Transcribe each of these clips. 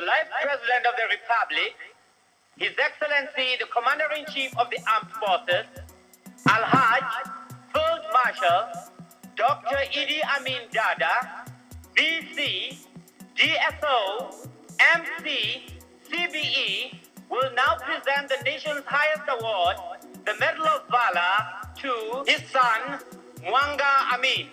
the life President of the Republic, His Excellency the Commander-in-Chief of the Armed Forces, Al-Hajj Field Marshal Dr. Idi Amin Dada, VC, DSO, MC, CBE will now present the nation's highest award, the Medal of Valor, to his son, Mwanga Amin.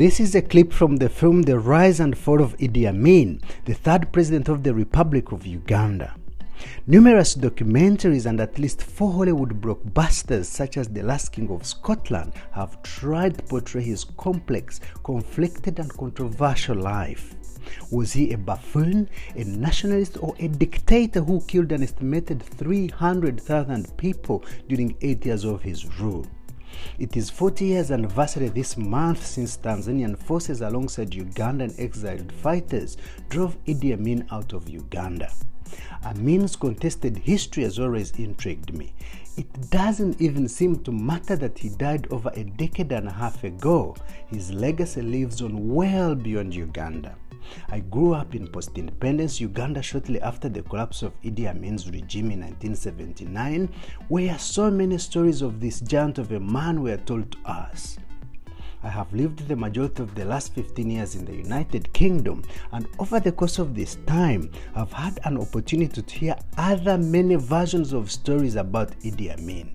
This is a clip from the film The Rise and Fall of Idi Amin, the third president of the Republic of Uganda. Numerous documentaries and at least four Hollywood blockbusters, such as The Last King of Scotland, have tried to portray his complex, conflicted, and controversial life. Was he a buffoon, a nationalist, or a dictator who killed an estimated 300,000 people during eight years of his rule? It is 40 years anniversary this month since Tanzanian forces alongside Ugandan exiled fighters drove Idi Amin out of Uganda. Amin's contested history has always intrigued me. It doesn't even seem to matter that he died over a decade and a half ago. His legacy lives on well beyond Uganda. I grew up in post independence Uganda shortly after the collapse of Idi Amin's regime in 1979, where so many stories of this giant of a man were told to us. I have lived the majority of the last 15 years in the United Kingdom, and over the course of this time, I've had an opportunity to hear other many versions of stories about Idi Amin.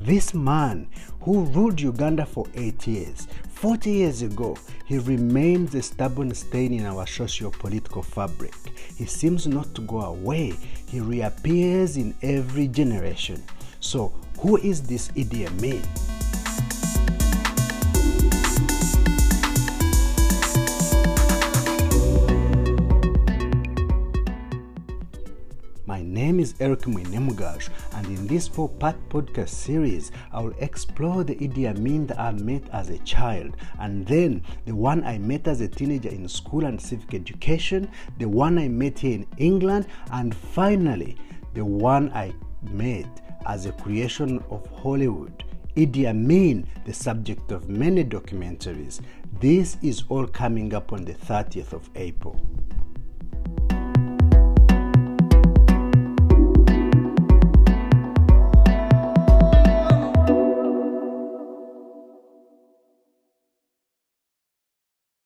This man, who ruled Uganda for eight years, 40 years ago, he remains a stubborn stain in our socio political fabric. He seems not to go away, he reappears in every generation. So, who is this Idi Amin? My name is Eric Mwinemugaj, and in this four part podcast series, I will explore the Idi Amin that I met as a child, and then the one I met as a teenager in school and civic education, the one I met here in England, and finally, the one I met as a creation of Hollywood. Idi Amin, the subject of many documentaries. This is all coming up on the 30th of April.